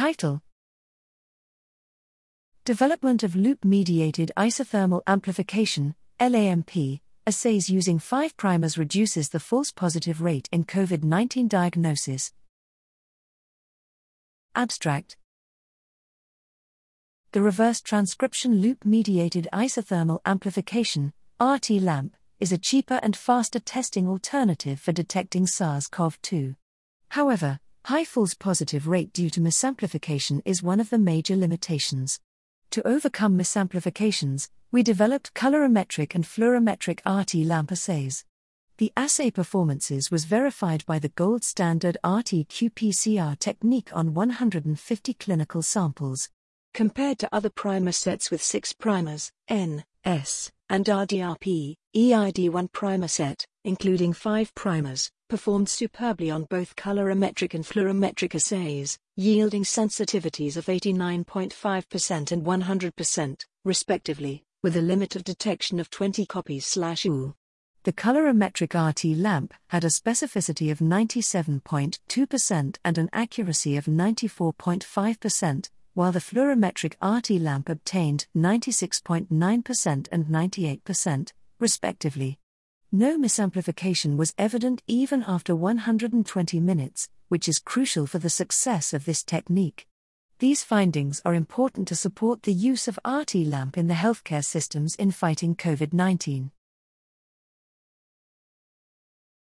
Title Development of Loop Mediated Isothermal Amplification, LAMP, assays using 5 primers reduces the false positive rate in COVID 19 diagnosis. Abstract The reverse transcription loop mediated isothermal amplification, RT LAMP, is a cheaper and faster testing alternative for detecting SARS CoV 2. However, false positive rate due to misamplification is one of the major limitations. To overcome misamplifications, we developed colorimetric and fluorometric RT lamp assays. The assay performances was verified by the gold standard RT qPCR technique on 150 clinical samples. Compared to other primer sets with 6 primers, N, S, and RDRP, EID1 primer set, including 5 primers, performed superbly on both colorimetric and fluorometric assays, yielding sensitivities of 89.5% and 100%, respectively, with a limit of detection of 20 copies/U. The colorimetric RT lamp had a specificity of 97.2% and an accuracy of 94.5%, while the fluorometric RT lamp obtained 96.9% and 98%, respectively. No misamplification was evident even after 120 minutes, which is crucial for the success of this technique. These findings are important to support the use of RT lamp in the healthcare systems in fighting COVID 19.